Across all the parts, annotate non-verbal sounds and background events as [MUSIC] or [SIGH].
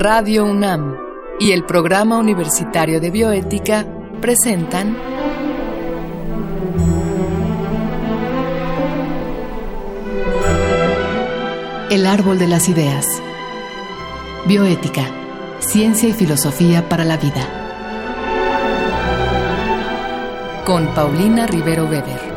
Radio UNAM y el Programa Universitario de Bioética presentan El Árbol de las Ideas. Bioética, Ciencia y Filosofía para la Vida. Con Paulina Rivero Weber.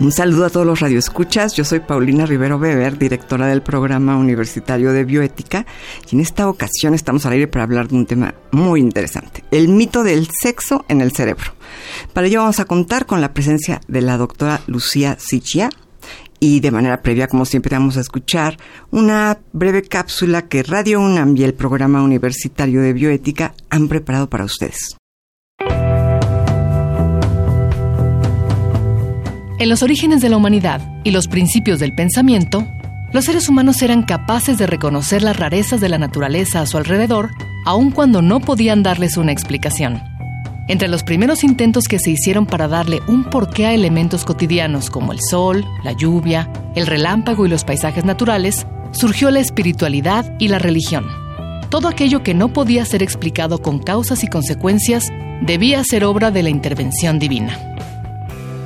Un saludo a todos los radioescuchas. Yo soy Paulina Rivero Weber, directora del programa universitario de bioética, y en esta ocasión estamos al aire para hablar de un tema muy interesante, el mito del sexo en el cerebro. Para ello vamos a contar con la presencia de la doctora Lucía Sichia, y de manera previa, como siempre, vamos a escuchar una breve cápsula que Radio UNAM y el programa universitario de bioética han preparado para ustedes. En los orígenes de la humanidad y los principios del pensamiento, los seres humanos eran capaces de reconocer las rarezas de la naturaleza a su alrededor, aun cuando no podían darles una explicación. Entre los primeros intentos que se hicieron para darle un porqué a elementos cotidianos como el sol, la lluvia, el relámpago y los paisajes naturales, surgió la espiritualidad y la religión. Todo aquello que no podía ser explicado con causas y consecuencias debía ser obra de la intervención divina.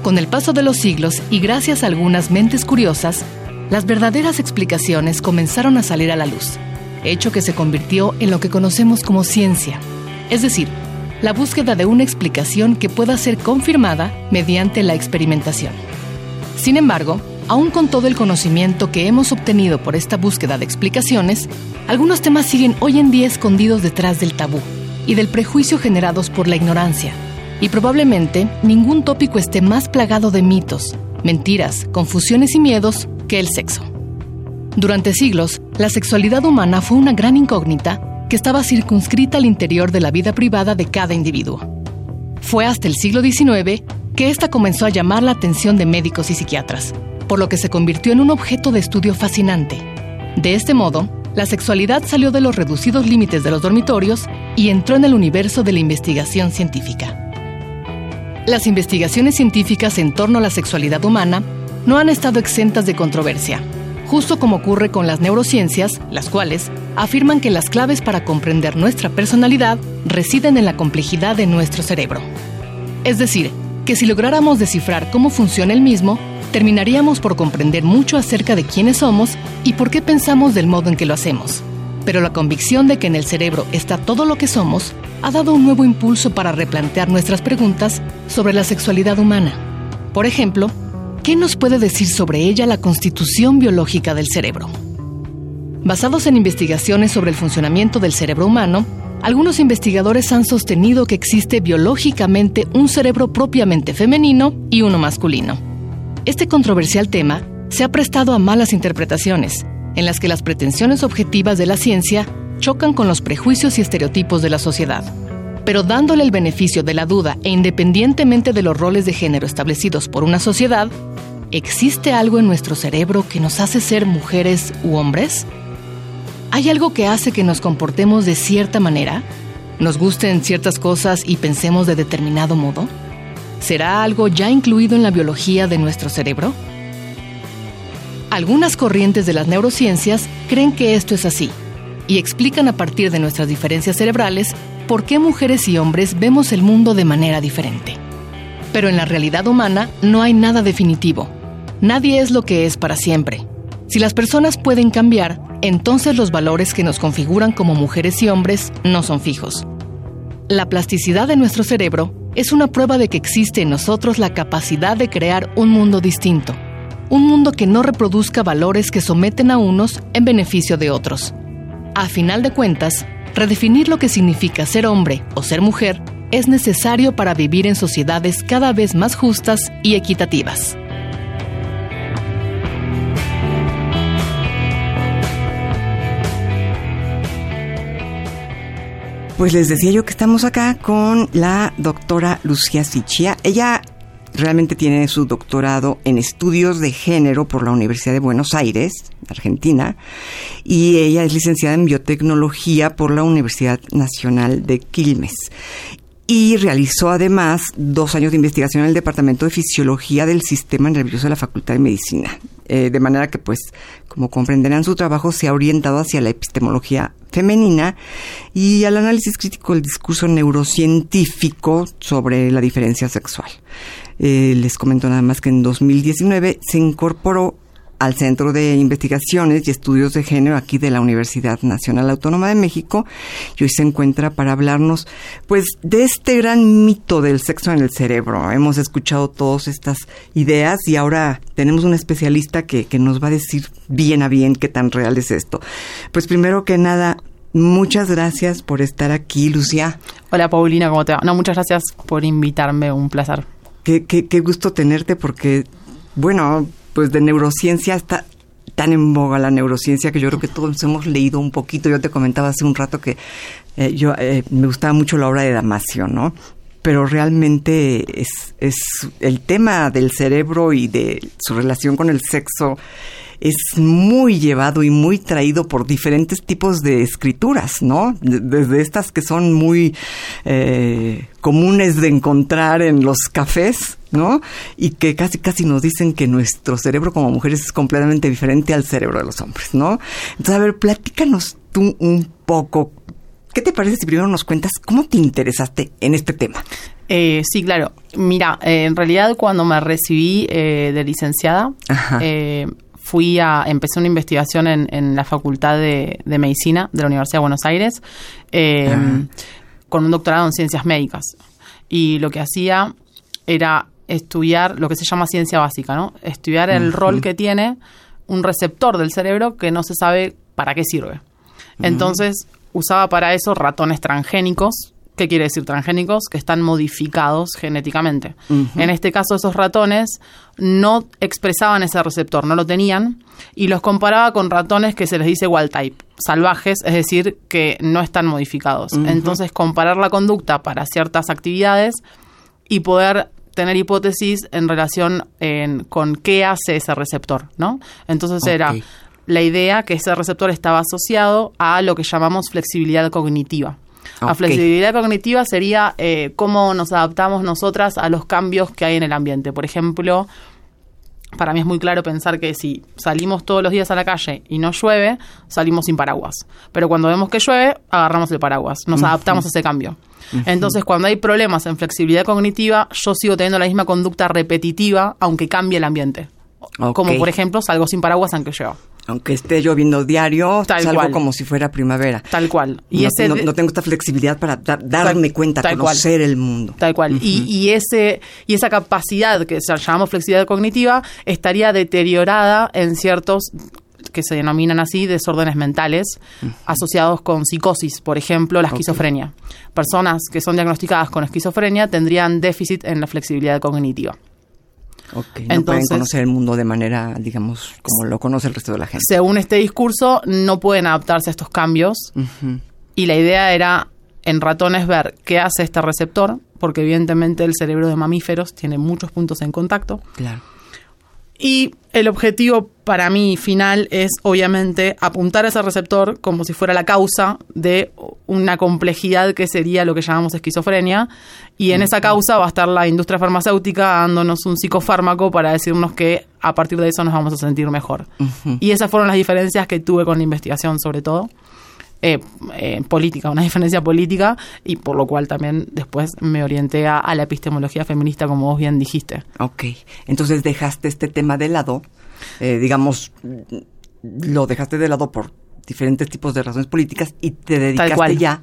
Con el paso de los siglos y gracias a algunas mentes curiosas, las verdaderas explicaciones comenzaron a salir a la luz, hecho que se convirtió en lo que conocemos como ciencia, es decir, la búsqueda de una explicación que pueda ser confirmada mediante la experimentación. Sin embargo, aún con todo el conocimiento que hemos obtenido por esta búsqueda de explicaciones, algunos temas siguen hoy en día escondidos detrás del tabú y del prejuicio generados por la ignorancia y probablemente ningún tópico esté más plagado de mitos, mentiras, confusiones y miedos que el sexo. Durante siglos, la sexualidad humana fue una gran incógnita que estaba circunscrita al interior de la vida privada de cada individuo. Fue hasta el siglo XIX que ésta comenzó a llamar la atención de médicos y psiquiatras, por lo que se convirtió en un objeto de estudio fascinante. De este modo, la sexualidad salió de los reducidos límites de los dormitorios y entró en el universo de la investigación científica. Las investigaciones científicas en torno a la sexualidad humana no han estado exentas de controversia, justo como ocurre con las neurociencias, las cuales afirman que las claves para comprender nuestra personalidad residen en la complejidad de nuestro cerebro. Es decir, que si lográramos descifrar cómo funciona el mismo, terminaríamos por comprender mucho acerca de quiénes somos y por qué pensamos del modo en que lo hacemos. Pero la convicción de que en el cerebro está todo lo que somos ha dado un nuevo impulso para replantear nuestras preguntas sobre la sexualidad humana. Por ejemplo, ¿qué nos puede decir sobre ella la constitución biológica del cerebro? Basados en investigaciones sobre el funcionamiento del cerebro humano, algunos investigadores han sostenido que existe biológicamente un cerebro propiamente femenino y uno masculino. Este controversial tema se ha prestado a malas interpretaciones, en las que las pretensiones objetivas de la ciencia chocan con los prejuicios y estereotipos de la sociedad. Pero dándole el beneficio de la duda e independientemente de los roles de género establecidos por una sociedad, ¿existe algo en nuestro cerebro que nos hace ser mujeres u hombres? ¿Hay algo que hace que nos comportemos de cierta manera? ¿Nos gusten ciertas cosas y pensemos de determinado modo? ¿Será algo ya incluido en la biología de nuestro cerebro? Algunas corrientes de las neurociencias creen que esto es así y explican a partir de nuestras diferencias cerebrales por qué mujeres y hombres vemos el mundo de manera diferente. Pero en la realidad humana no hay nada definitivo. Nadie es lo que es para siempre. Si las personas pueden cambiar, entonces los valores que nos configuran como mujeres y hombres no son fijos. La plasticidad de nuestro cerebro es una prueba de que existe en nosotros la capacidad de crear un mundo distinto un mundo que no reproduzca valores que someten a unos en beneficio de otros. A final de cuentas, redefinir lo que significa ser hombre o ser mujer es necesario para vivir en sociedades cada vez más justas y equitativas. Pues les decía yo que estamos acá con la doctora Lucía Sichia. Ella realmente tiene su doctorado en estudios de género por la Universidad de Buenos Aires, Argentina, y ella es licenciada en biotecnología por la Universidad Nacional de Quilmes. y realizó además dos años de investigación en el Departamento de Fisiología del Sistema Nervioso de la Facultad de Medicina. Eh, de manera que, pues, como comprenderán, su trabajo se ha orientado hacia la epistemología femenina y al análisis crítico del discurso neurocientífico sobre la diferencia sexual. Eh, les comento nada más que en 2019 se incorporó al Centro de Investigaciones y Estudios de Género aquí de la Universidad Nacional Autónoma de México y hoy se encuentra para hablarnos pues de este gran mito del sexo en el cerebro. Hemos escuchado todas estas ideas y ahora tenemos un especialista que, que nos va a decir bien a bien qué tan real es esto. Pues primero que nada, Muchas gracias por estar aquí, Lucía. Hola, Paulina, ¿cómo te va? No, muchas gracias por invitarme, un placer. Qué, qué, qué gusto tenerte porque, bueno, pues de neurociencia está tan en boga la neurociencia que yo creo que todos hemos leído un poquito. Yo te comentaba hace un rato que eh, yo eh, me gustaba mucho la obra de Damasio, ¿no? Pero realmente es, es el tema del cerebro y de su relación con el sexo es muy llevado y muy traído por diferentes tipos de escrituras, ¿no? Desde estas que son muy eh, comunes de encontrar en los cafés, ¿no? Y que casi casi nos dicen que nuestro cerebro como mujeres es completamente diferente al cerebro de los hombres, ¿no? Entonces, a ver, platícanos tú un poco. ¿Qué te parece si primero nos cuentas cómo te interesaste en este tema? Eh, sí, claro. Mira, eh, en realidad cuando me recibí eh, de licenciada, eh, fui a, empecé una investigación en, en la Facultad de, de, Medicina de la Universidad de Buenos Aires eh, ah. con un doctorado en ciencias médicas. Y lo que hacía era estudiar lo que se llama ciencia básica, ¿no? Estudiar el uh -huh. rol que tiene un receptor del cerebro que no se sabe para qué sirve. Uh -huh. Entonces, usaba para eso ratones transgénicos, ¿Qué quiere decir transgénicos? Que están modificados genéticamente. Uh -huh. En este caso, esos ratones no expresaban ese receptor, no lo tenían, y los comparaba con ratones que se les dice wild type, salvajes, es decir, que no están modificados. Uh -huh. Entonces, comparar la conducta para ciertas actividades y poder tener hipótesis en relación en, con qué hace ese receptor, ¿no? Entonces okay. era la idea que ese receptor estaba asociado a lo que llamamos flexibilidad cognitiva. Okay. La flexibilidad cognitiva sería eh, cómo nos adaptamos nosotras a los cambios que hay en el ambiente. Por ejemplo, para mí es muy claro pensar que si salimos todos los días a la calle y no llueve, salimos sin paraguas. Pero cuando vemos que llueve, agarramos el paraguas, nos uh -huh. adaptamos a ese cambio. Uh -huh. Entonces, cuando hay problemas en flexibilidad cognitiva, yo sigo teniendo la misma conducta repetitiva, aunque cambie el ambiente. Okay. Como por ejemplo, salgo sin paraguas aunque llueva aunque esté lloviendo diario, tal salgo cual. como si fuera primavera. Tal cual. Y no, ese no, no tengo esta flexibilidad para da, darme tal, cuenta, tal conocer cual. el mundo. Tal cual. Uh -huh. y, y, ese y esa capacidad que llamamos flexibilidad cognitiva estaría deteriorada en ciertos que se denominan así desórdenes mentales uh -huh. asociados con psicosis, por ejemplo, la esquizofrenia. Okay. Personas que son diagnosticadas con esquizofrenia tendrían déficit en la flexibilidad cognitiva. Okay, no Entonces, pueden conocer el mundo de manera, digamos, como lo conoce el resto de la gente. Según este discurso, no pueden adaptarse a estos cambios. Uh -huh. Y la idea era, en ratones, ver qué hace este receptor, porque evidentemente el cerebro de mamíferos tiene muchos puntos en contacto. Claro. Y el objetivo para mí final es obviamente apuntar a ese receptor como si fuera la causa de una complejidad que sería lo que llamamos esquizofrenia y en esa causa va a estar la industria farmacéutica dándonos un psicofármaco para decirnos que a partir de eso nos vamos a sentir mejor. Uh -huh. Y esas fueron las diferencias que tuve con la investigación sobre todo eh, eh, política, una [LAUGHS] diferencia política, y por lo cual también después me orienté a, a, la epistemología feminista, como vos bien dijiste. Ok, entonces dejaste este tema de lado, eh, digamos, lo dejaste de lado por diferentes tipos de razones políticas y te dedicaste ya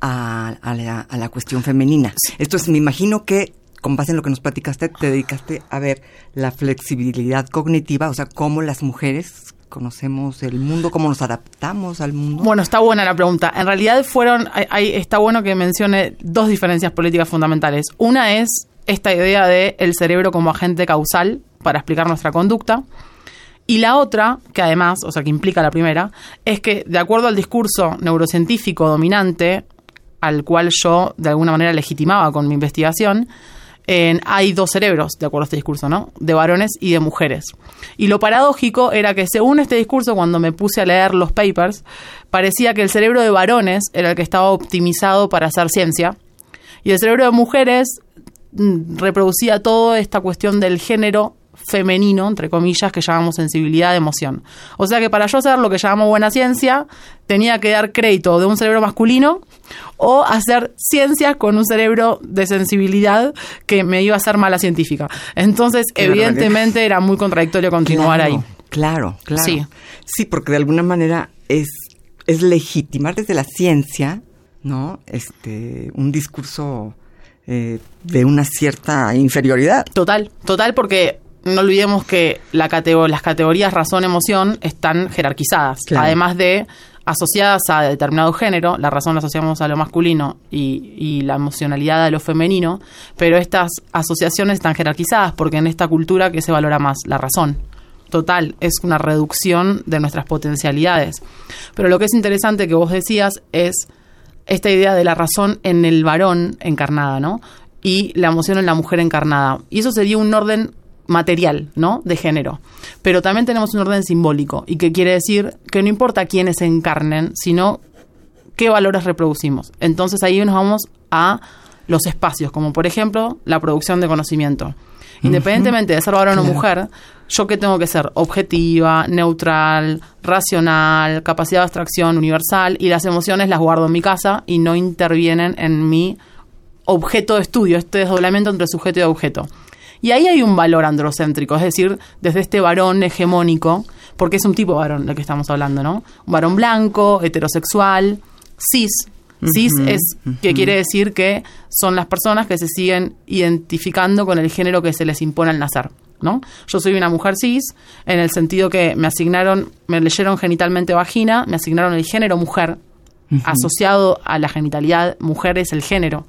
a, a, la, a, la, cuestión femenina. Sí. Esto es, me imagino que con base en lo que nos platicaste, te dedicaste a ver la flexibilidad cognitiva, o sea, cómo las mujeres conocemos el mundo, cómo nos adaptamos al mundo? Bueno, está buena la pregunta. En realidad fueron, hay, hay, está bueno que mencione dos diferencias políticas fundamentales. Una es esta idea de el cerebro como agente causal para explicar nuestra conducta. Y la otra, que además, o sea, que implica la primera, es que de acuerdo al discurso neurocientífico dominante, al cual yo de alguna manera legitimaba con mi investigación, en, hay dos cerebros, de acuerdo a este discurso, ¿no? De varones y de mujeres. Y lo paradójico era que según este discurso, cuando me puse a leer los papers, parecía que el cerebro de varones era el que estaba optimizado para hacer ciencia Y el cerebro de mujeres mm, reproducía toda esta cuestión del género femenino, entre comillas, que llamamos sensibilidad de emoción. O sea que para yo hacer lo que llamamos buena ciencia, tenía que dar crédito de un cerebro masculino o hacer ciencia con un cerebro de sensibilidad que me iba a hacer mala científica. Entonces, evidentemente, era muy contradictorio continuar ahí. Claro, claro. Sí. sí, porque de alguna manera es, es legitimar desde la ciencia, ¿no? Este, un discurso eh, de una cierta inferioridad. Total, total, porque no olvidemos que la las categorías razón-emoción están jerarquizadas, además de asociadas a determinado género, la razón la asociamos a lo masculino y, y, la emocionalidad a lo femenino, pero estas asociaciones están jerarquizadas porque en esta cultura que se valora más la razón. Total, es una reducción de nuestras potencialidades. Pero lo que es interesante que vos decías es esta idea de la razón en el varón encarnada, ¿no? Y la emoción en la mujer encarnada. Y eso sería un orden material, ¿no? De género. Pero también tenemos un orden simbólico y que quiere decir que no importa quiénes encarnen, sino qué valores reproducimos. Entonces ahí nos vamos a los espacios, como por ejemplo la producción de conocimiento. Independientemente de ser varón o mujer, yo que tengo que ser objetiva, neutral, racional, capacidad de abstracción universal y las emociones las guardo en mi casa y no intervienen en mi objeto de estudio, este desdoblamiento entre sujeto y objeto. Y ahí hay un valor androcéntrico, es decir, desde este varón hegemónico, porque es un tipo de varón del que estamos hablando, ¿no? Un varón blanco, heterosexual, cis. Cis es que quiere decir que son las personas que se siguen identificando con el género que se les impone al nacer. ¿no? Yo soy una mujer cis en el sentido que me asignaron, me leyeron genitalmente vagina, me asignaron el género mujer, asociado a la genitalidad mujer es el género.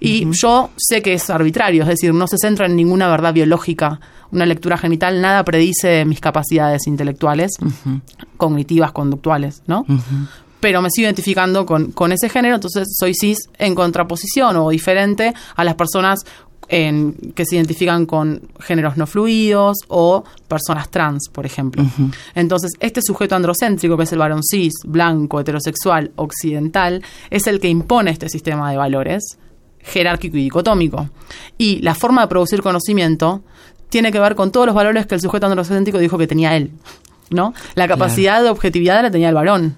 Y yo sé que es arbitrario, es decir, no se centra en ninguna verdad biológica. Una lectura genital nada predice mis capacidades intelectuales, cognitivas, conductuales, ¿no? Pero me sigo identificando con, con ese género, entonces soy cis en contraposición o diferente a las personas que se identifican con géneros no fluidos o personas trans, por ejemplo. Entonces, este sujeto androcéntrico, que es el varón cis, blanco, heterosexual, occidental, es el que impone este sistema de valores jerárquico y dicotómico. Y la forma de producir conocimiento tiene que ver con todos los valores que el sujeto androcéntrico dijo que tenía él. ¿no? La capacidad de objetividad la tenía el varón.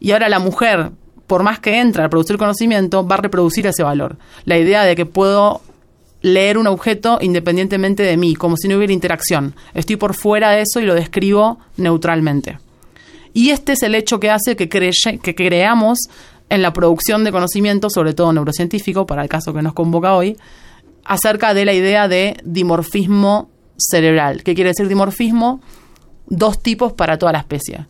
Y ahora la mujer, por más que entra a producir conocimiento, va a reproducir ese valor. La idea de que puedo leer un objeto independientemente de mí, como si no hubiera interacción. Estoy por fuera de eso y lo describo neutralmente. Y este es el hecho que hace que, que creamos en la producción de conocimiento, sobre todo neurocientífico, para el caso que nos convoca hoy, acerca de la idea de dimorfismo cerebral. ¿Qué quiere decir dimorfismo? Dos tipos para toda la especie.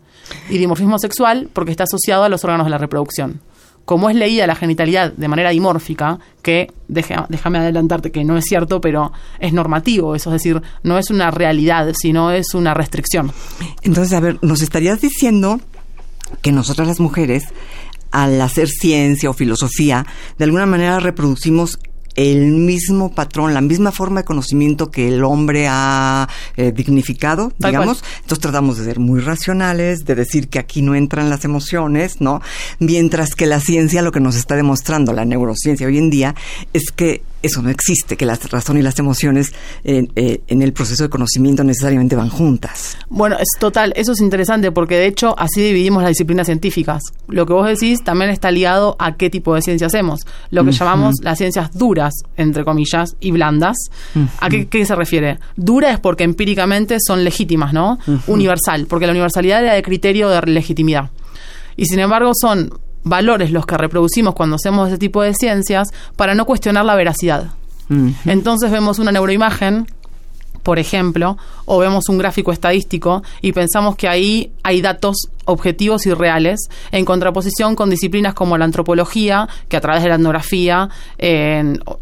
Y dimorfismo sexual porque está asociado a los órganos de la reproducción como es leída la genitalidad de manera dimórfica, que déjame adelantarte que no es cierto, pero es normativo, eso es decir, no es una realidad, sino es una restricción. Entonces, a ver, nos estarías diciendo que nosotras las mujeres, al hacer ciencia o filosofía, de alguna manera reproducimos el mismo patrón, la misma forma de conocimiento que el hombre ha eh, dignificado, digamos. Entonces tratamos de ser muy racionales, de decir que aquí no entran las emociones, ¿no? Mientras que la ciencia lo que nos está demostrando, la neurociencia hoy en día, es que eso no existe, que la razón y las emociones eh, en el proceso de conocimiento necesariamente van juntas. Bueno, es total, eso es interesante porque de hecho así dividimos las disciplinas científicas. Lo que vos decís también está ligado a qué tipo de ciencia hacemos, lo que llamamos las ciencias duras, entre comillas, y blandas. ¿A qué, se refiere? Dura es porque empíricamente son legítimas, ¿no? Universal, porque la universalidad era de criterio de legitimidad. Y sin embargo son valores los que reproducimos cuando hacemos ese tipo de ciencias para no cuestionar la veracidad. Entonces vemos una neuroimagen, por ejemplo, o vemos un gráfico estadístico y pensamos que ahí hay datos objetivos y reales, en contraposición con disciplinas como la antropología, que a través de la etnografía,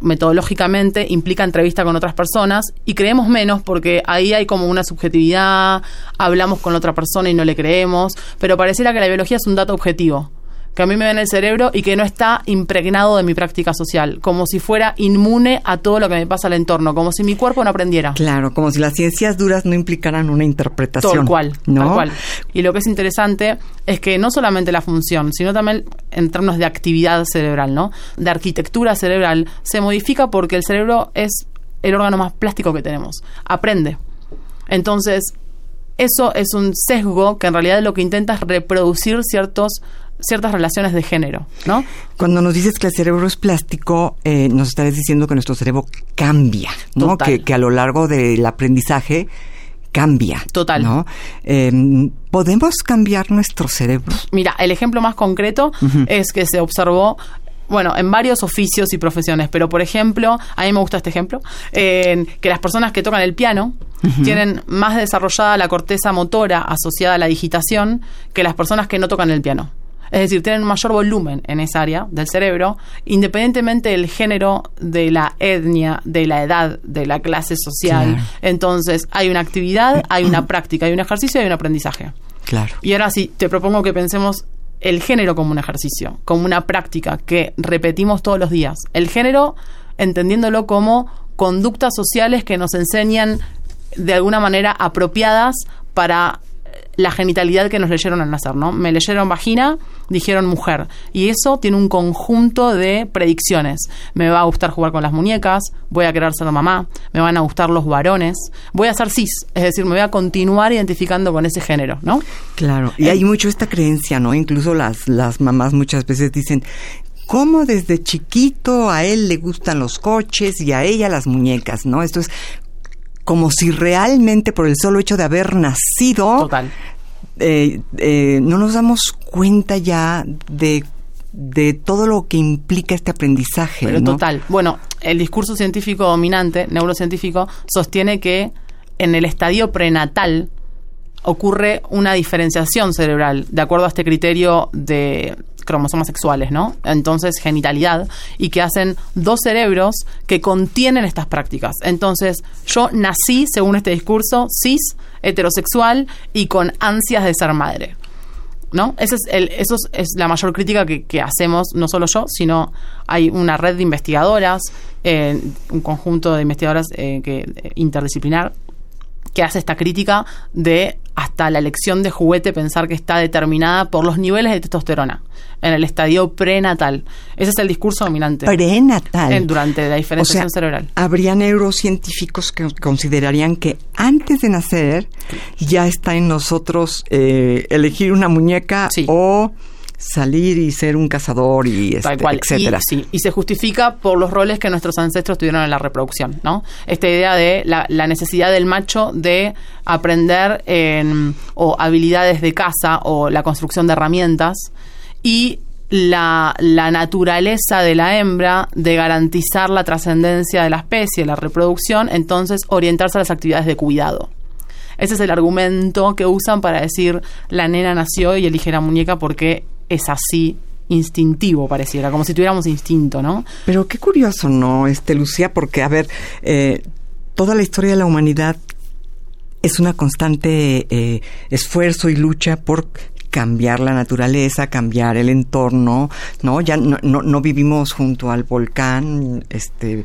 metodológicamente, implica entrevista con otras personas, y creemos menos porque ahí hay como una subjetividad, hablamos con otra persona y no le creemos, pero pareciera que la biología es un dato objetivo que a mí me ve en el cerebro y que no está impregnado de mi práctica social, como si fuera inmune a todo lo que me pasa al entorno, como si mi cuerpo no aprendiera. Claro, como si las ciencias duras no implicaran una interpretación. Tal cual, ¿no? tal cual. Y lo que es interesante es que no solamente la función, sino también en términos de actividad cerebral, ¿no? De arquitectura cerebral, se modifica porque el cerebro es el órgano más plástico que tenemos. Aprende. Entonces, eso es un sesgo que en realidad lo que intenta es reproducir ciertos ciertas relaciones de género, ¿no? Cuando nos dices que el cerebro es plástico, eh, nos estás diciendo que nuestro cerebro cambia, ¿no? Que, a lo largo del aprendizaje cambia. Total. ¿no? Em, ¿Podemos cambiar nuestro cerebro? Mira, el ejemplo más concreto es que se observó bueno, en varios oficios y profesiones, pero por ejemplo, a mí me gusta este ejemplo, que las personas que tocan el piano tienen más desarrollada la corteza motora asociada a la digitación que las personas que no tocan el piano. Es decir, tienen un mayor volumen en esa área del cerebro, independientemente del género, de la etnia, de la edad, de la clase social. Entonces, hay una actividad, hay una práctica, hay un ejercicio y hay un aprendizaje. Claro. Y ahora sí, te propongo que pensemos el género como un ejercicio, como una práctica que repetimos todos los días. El género entendiéndolo como conductas sociales que nos enseñan de alguna manera apropiadas para la genitalidad que nos leyeron al nacer, ¿no? Me leyeron vagina, dijeron mujer. Y eso tiene un conjunto de predicciones. Me va a gustar jugar con las muñecas, voy a querer ser mamá, me van a gustar los varones, voy a ser cis, es decir, me voy a continuar identificando con ese género, ¿no? Claro, y hay mucho esta creencia, ¿no? Incluso las, las mamás muchas veces dicen, cómo desde chiquito a él le gustan los coches y a ella las muñecas, ¿no? Esto es como si realmente por el solo hecho de haber nacido, eh, eh, no nos damos cuenta ya de de todo lo que implica este aprendizaje. Pero total. Bueno, el discurso científico dominante, neurocientífico, sostiene que en el estadio prenatal ocurre una diferenciación cerebral de acuerdo a este criterio de cromosomas sexuales, ¿no? Entonces, genitalidad, y que hacen dos cerebros que contienen estas prácticas. Entonces, yo nací, según este discurso, cis, heterosexual y con ansias de ser madre. ¿No? Ese es el, eso es, la mayor crítica que, hacemos, no solo yo, sino hay una red de investigadoras, eh, un conjunto de investigadoras eh, que, eh, interdisciplinar que hace esta crítica de hasta la elección de juguete pensar que está determinada por los niveles de testosterona en el estadio prenatal. Ese es el discurso dominante. Prenatal. durante la diferenciación cerebral. Habría neurocientíficos que considerarían que antes de nacer ya está en nosotros eh, elegir una muñeca o salir y ser un cazador y este, etcétera. Y, sí, y se justifica por los roles que nuestros ancestros tuvieron en la reproducción, ¿no? Esta idea de la, necesidad del macho de aprender en, o habilidades de caza o la construcción de herramientas y la, la, naturaleza de la hembra de garantizar la trascendencia de la especie, la reproducción, entonces orientarse a las actividades de cuidado. Ese es el argumento que usan para decir la nena nació y elige la muñeca porque es así instintivo pareciera, como si tuviéramos instinto, ¿no? Pero qué curioso, ¿no, este Lucía? Porque, a ver, eh, toda la historia de la humanidad es una constante eh, esfuerzo y lucha por cambiar la naturaleza, cambiar el entorno, ¿no? Ya no, no, vivimos junto al volcán, este,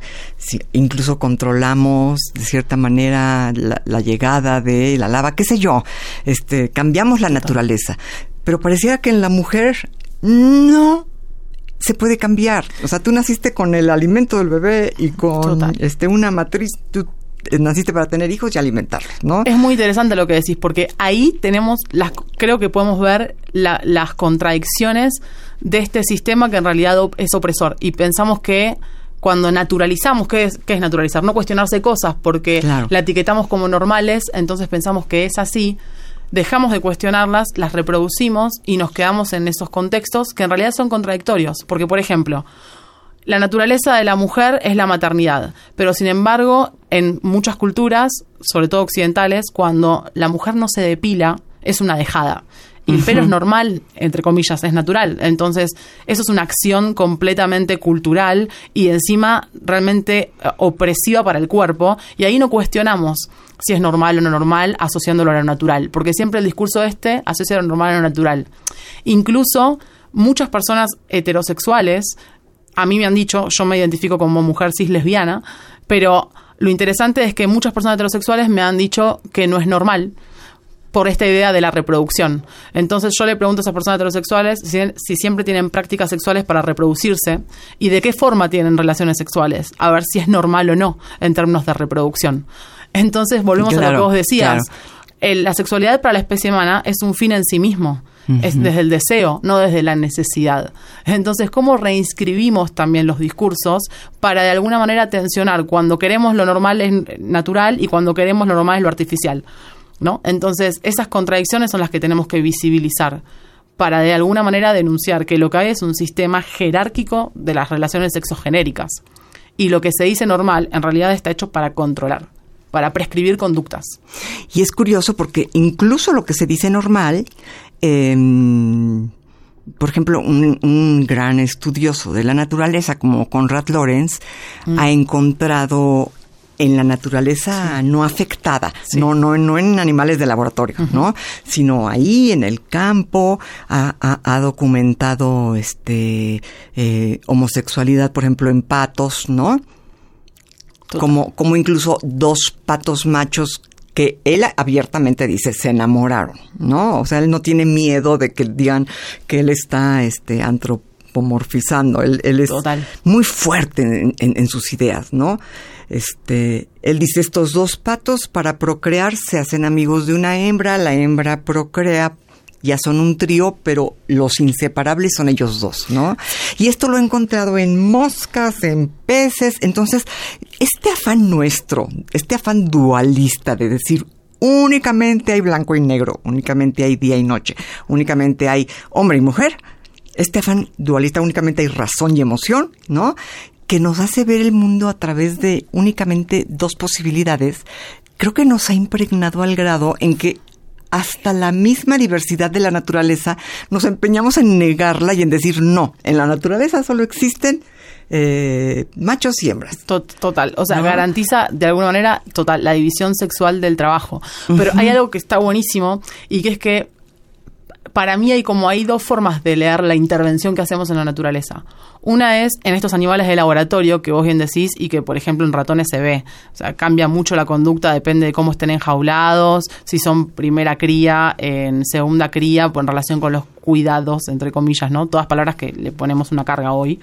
incluso controlamos de cierta manera la, la, llegada de la lava, qué sé yo, este, cambiamos la naturaleza pero parecía que en la mujer no se puede cambiar. O sea, tú naciste con el alimento del bebé y con este una matriz, tú eh, naciste para tener hijos y alimentarlos, ¿no? Es muy interesante lo que decís, porque ahí tenemos, las, creo que podemos ver las contradicciones de este sistema que en realidad es opresor. Y pensamos que cuando naturalizamos, ¿qué es, qué es naturalizar? No cuestionarse cosas porque la etiquetamos como normales, entonces pensamos que es así dejamos de cuestionarlas, las reproducimos y nos quedamos en esos contextos que en realidad son contradictorios. Porque, por ejemplo, la naturaleza de la mujer es la maternidad, pero sin embargo, en muchas culturas, sobre todo occidentales, cuando la mujer no se depila, es una dejada. Y el pelo es normal, entre comillas, es natural. Entonces, eso es una acción completamente cultural y encima realmente eh, opresiva para el cuerpo. Y ahí no cuestionamos si es normal o no normal asociándolo a lo natural, porque siempre el discurso este asocia lo normal a lo natural. Incluso muchas personas heterosexuales, a mí me han dicho, yo me identifico como mujer cis lesbiana, pero lo interesante es que muchas personas heterosexuales me han dicho que no es normal por esta idea de la reproducción. Entonces yo le pregunto a esas personas heterosexuales si, siempre tienen prácticas sexuales para reproducirse y de qué forma tienen relaciones sexuales, a ver si es normal o no en términos de reproducción. Entonces volvemos a lo que vos decías. la sexualidad para la especie humana es un fin en sí mismo. Es desde el deseo, no desde la necesidad. Entonces, ¿cómo reinscribimos también los discursos para de alguna manera tensionar cuando queremos lo normal es natural y cuando queremos lo normal es lo artificial? ¿No? Entonces, esas contradicciones son las que tenemos que visibilizar para de alguna manera denunciar que lo que hay es un sistema jerárquico de las relaciones sexogenéricas. Y lo que se dice normal en realidad está hecho para controlar, para prescribir conductas. Y es curioso porque incluso lo que se dice normal, em, por ejemplo, un, gran estudioso de la naturaleza como Conrad Lorenz mm. ha encontrado en la naturaleza no afectada, no, no, no en animales de laboratorio, ¿no? Sino ahí en el campo ha, ha, documentado este eh, homosexualidad, por ejemplo, en patos, ¿no? Como, como incluso dos patos machos que él abiertamente dice se enamoraron, ¿no? O sea, él no tiene miedo de que digan que él está este antropomorfizando, él, él es muy fuerte en, en sus ideas, ¿no? Este, él dice, estos dos patos para procrear se hacen amigos de una hembra, la hembra procrea, ya son un trío, pero los inseparables son ellos dos, ¿no? Y esto lo he encontrado en moscas, en peces, entonces, este afán nuestro, este afán dualista de decir, únicamente hay blanco y negro, únicamente hay día y noche, únicamente hay hombre y mujer, este afán dualista únicamente hay razón y emoción, ¿no? que nos hace ver el mundo a través de únicamente dos posibilidades, creo que nos ha impregnado al grado en que hasta la misma diversidad de la naturaleza nos empeñamos en negarla y en decir no, en la naturaleza solo existen eh, machos y hembras. Total, o sea, garantiza de alguna manera total la división sexual del trabajo. Pero hay algo que está buenísimo y que es que para mí hay como hay dos formas de leer la intervención que hacemos en la naturaleza. Una es en estos animales de laboratorio que vos bien decís y que, por ejemplo, en ratones se ve. O sea, cambia mucho la conducta, depende de cómo estén enjaulados, si son primera cría, en segunda cría, pues en relación con los cuidados, entre comillas, ¿no? Todas palabras que le ponemos una carga hoy.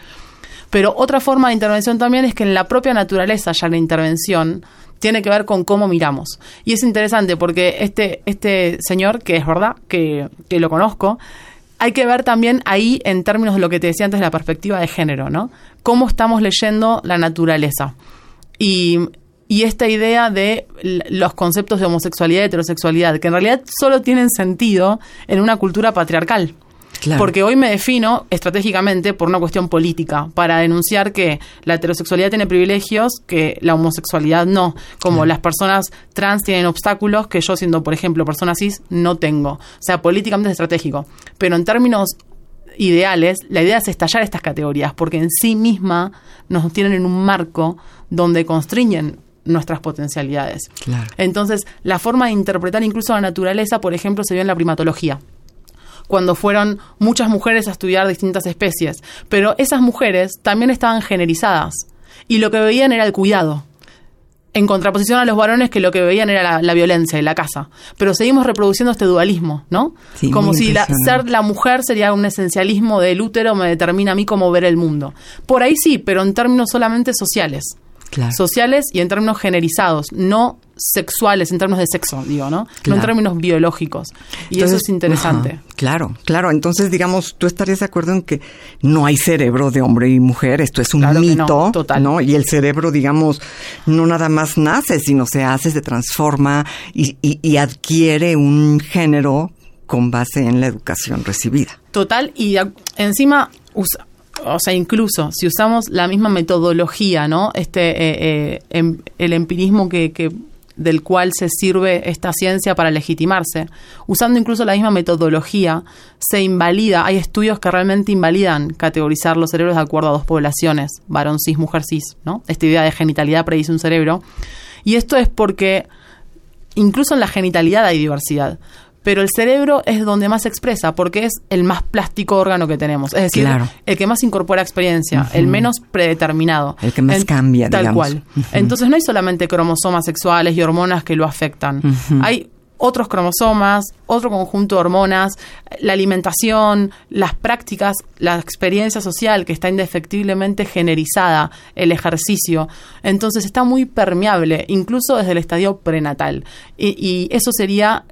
Pero otra forma de intervención también es que en la propia naturaleza ya la intervención tiene que ver con cómo miramos. Y es interesante porque este, este señor, que es verdad, que, que lo conozco, hay que ver también ahí en términos de lo que te decía antes la perspectiva de género, ¿no? Cómo estamos leyendo la naturaleza. Y, y esta idea de los conceptos de homosexualidad y heterosexualidad, que en realidad solo tienen sentido en una cultura patriarcal. Porque hoy me defino estratégicamente por una cuestión política, para denunciar que la heterosexualidad tiene privilegios que la homosexualidad no, como las personas trans tienen obstáculos que yo siendo, por ejemplo, persona cis no tengo. O sea, políticamente es estratégico. Pero en términos ideales, la idea es estallar estas categorías, porque en sí misma nos tienen en un marco donde constriñen nuestras potencialidades. Entonces, la forma de interpretar incluso la naturaleza, por ejemplo, se vio en la primatología cuando fueron muchas mujeres a estudiar distintas especies, pero esas mujeres también estaban generizadas y lo que veían era el cuidado en contraposición a los varones que lo que veían era la, violencia y la casa. Pero seguimos reproduciendo este dualismo, ¿no? como si ser la mujer sería un esencialismo del útero me determina a mí cómo ver el mundo. Por ahí sí, pero en términos solamente sociales sociales y en términos generizados, no sexuales, en términos de sexo, digo, ¿no? No en términos biológicos. Y eso es interesante. claro, claro. Entonces, digamos, tú estarías de acuerdo en que no hay cerebro de hombre y mujer, esto es un mito, no, total. ¿no? Y el cerebro, digamos, no nada más nace, sino se hace, se transforma y, y adquiere un género con base en la educación recibida. Total, y encima usa, o sea, incluso si usamos la misma metodología, ¿no? Este, eh, eh, em, el empirismo que, que, del cual se sirve esta ciencia para legitimarse, usando incluso la misma metodología, se invalida, hay estudios que realmente invalidan categorizar los cerebros de acuerdo a dos poblaciones, varón cis, mujer cis, ¿no? Esta idea de genitalidad predice un cerebro. Y esto es porque incluso en la genitalidad hay diversidad pero el cerebro es donde más se expresa porque es el más plástico órgano que tenemos. Es decir, el que más incorpora experiencia, el menos predeterminado. El que más cambia, Tal cual. Entonces no hay solamente cromosomas sexuales y hormonas que lo afectan. Hay otros cromosomas, otro conjunto de hormonas, la alimentación, las prácticas, la experiencia social que está indefectiblemente generizada, el ejercicio. Entonces está muy permeable, incluso desde el estadio prenatal. Y, y eso sería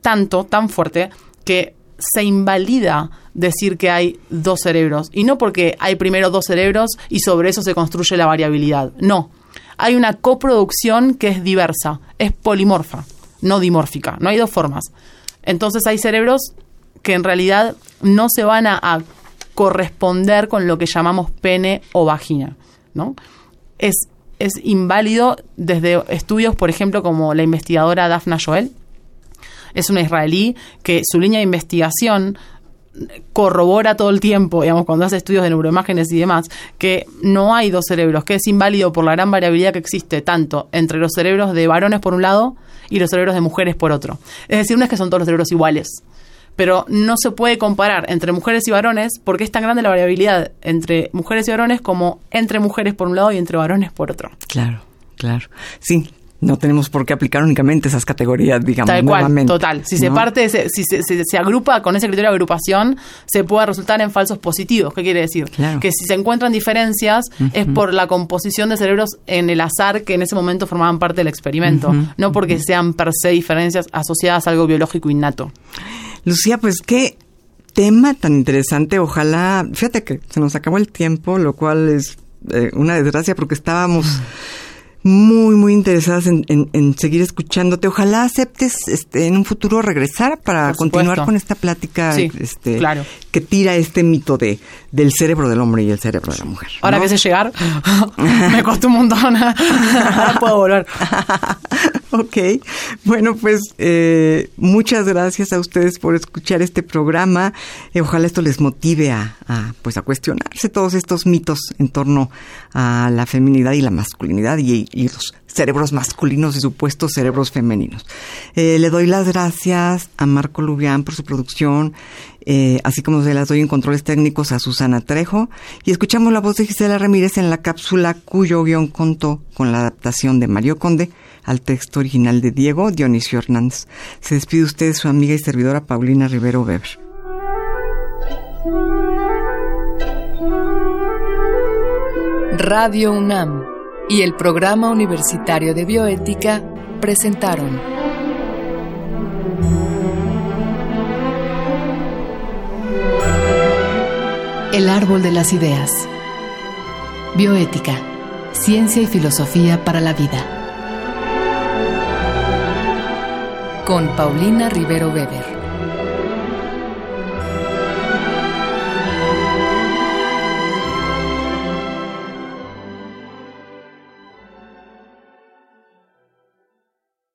tanto, tan fuerte, que se invalida decir que hay dos cerebros. Y no porque hay primero dos cerebros y sobre eso se construye la variabilidad. No. Hay una coproducción que es diversa, es polimorfa no dimórfica. No hay dos formas. Entonces hay cerebros que en realidad no se van a, corresponder con lo que llamamos pene o vagina, ¿no? Es, es inválido desde estudios, por ejemplo, como la investigadora Daphna Joel, es una israelí que su línea de investigación corrobora todo el tiempo, digamos, cuando hace estudios de neuroimágenes y demás, que no hay dos cerebros, que es inválido por la gran variabilidad que existe tanto entre los cerebros de varones por un lado y los cerebros de mujeres por otro. Es decir, no es que son todos los cerebros iguales, pero no se puede comparar entre mujeres y varones porque es tan grande la variabilidad entre mujeres y varones como entre mujeres por un lado y entre varones por otro. Claro, claro. Sí, no tenemos por qué aplicar únicamente esas categorías, digamos. Tal cual, total. Si se parte, si se, agrupa con ese criterio de agrupación, se puede resultar en falsos positivos. ¿Qué quiere decir? Que si se encuentran diferencias es por la composición de cerebros en el azar que en ese momento formaban parte del experimento, no porque sean per se diferencias asociadas a algo biológico innato. Lucía, pues qué tema tan interesante. Ojalá, fíjate que se nos acabó el tiempo, lo cual es eh, una desgracia porque estábamos [LAUGHS] muy, muy interesadas en, en, seguir escuchándote. Ojalá aceptes este, en un futuro regresar para continuar con esta plática este, claro. que tira este mito de del cerebro del hombre y el cerebro de la mujer. Ahora que sé llegar, [LAUGHS] me costó un montón. [LAUGHS] Ahora puedo volver. [LAUGHS] [LAUGHS] ok. Bueno, pues eh, muchas gracias a ustedes por escuchar este programa. Eh, ojalá esto les motive a, pues, a cuestionarse todos estos mitos en torno a la feminidad y la masculinidad y y los cerebros masculinos y supuestos cerebros femeninos. Eh, le doy las gracias a Marco Lubián por su producción, eh, así como se las doy en controles técnicos a Susana Trejo. Y escuchamos la voz de Gisela Ramírez en la cápsula cuyo guion contó con la adaptación de Mario Conde al texto original de Diego Dionisio Hernández. Se despide usted su amiga y servidora Paulina Rivero Weber. Radio UNAM y el Programa Universitario de Bioética presentaron El Árbol de las Ideas. Bioética, Ciencia y Filosofía para la Vida. Con Paulina Rivero Weber.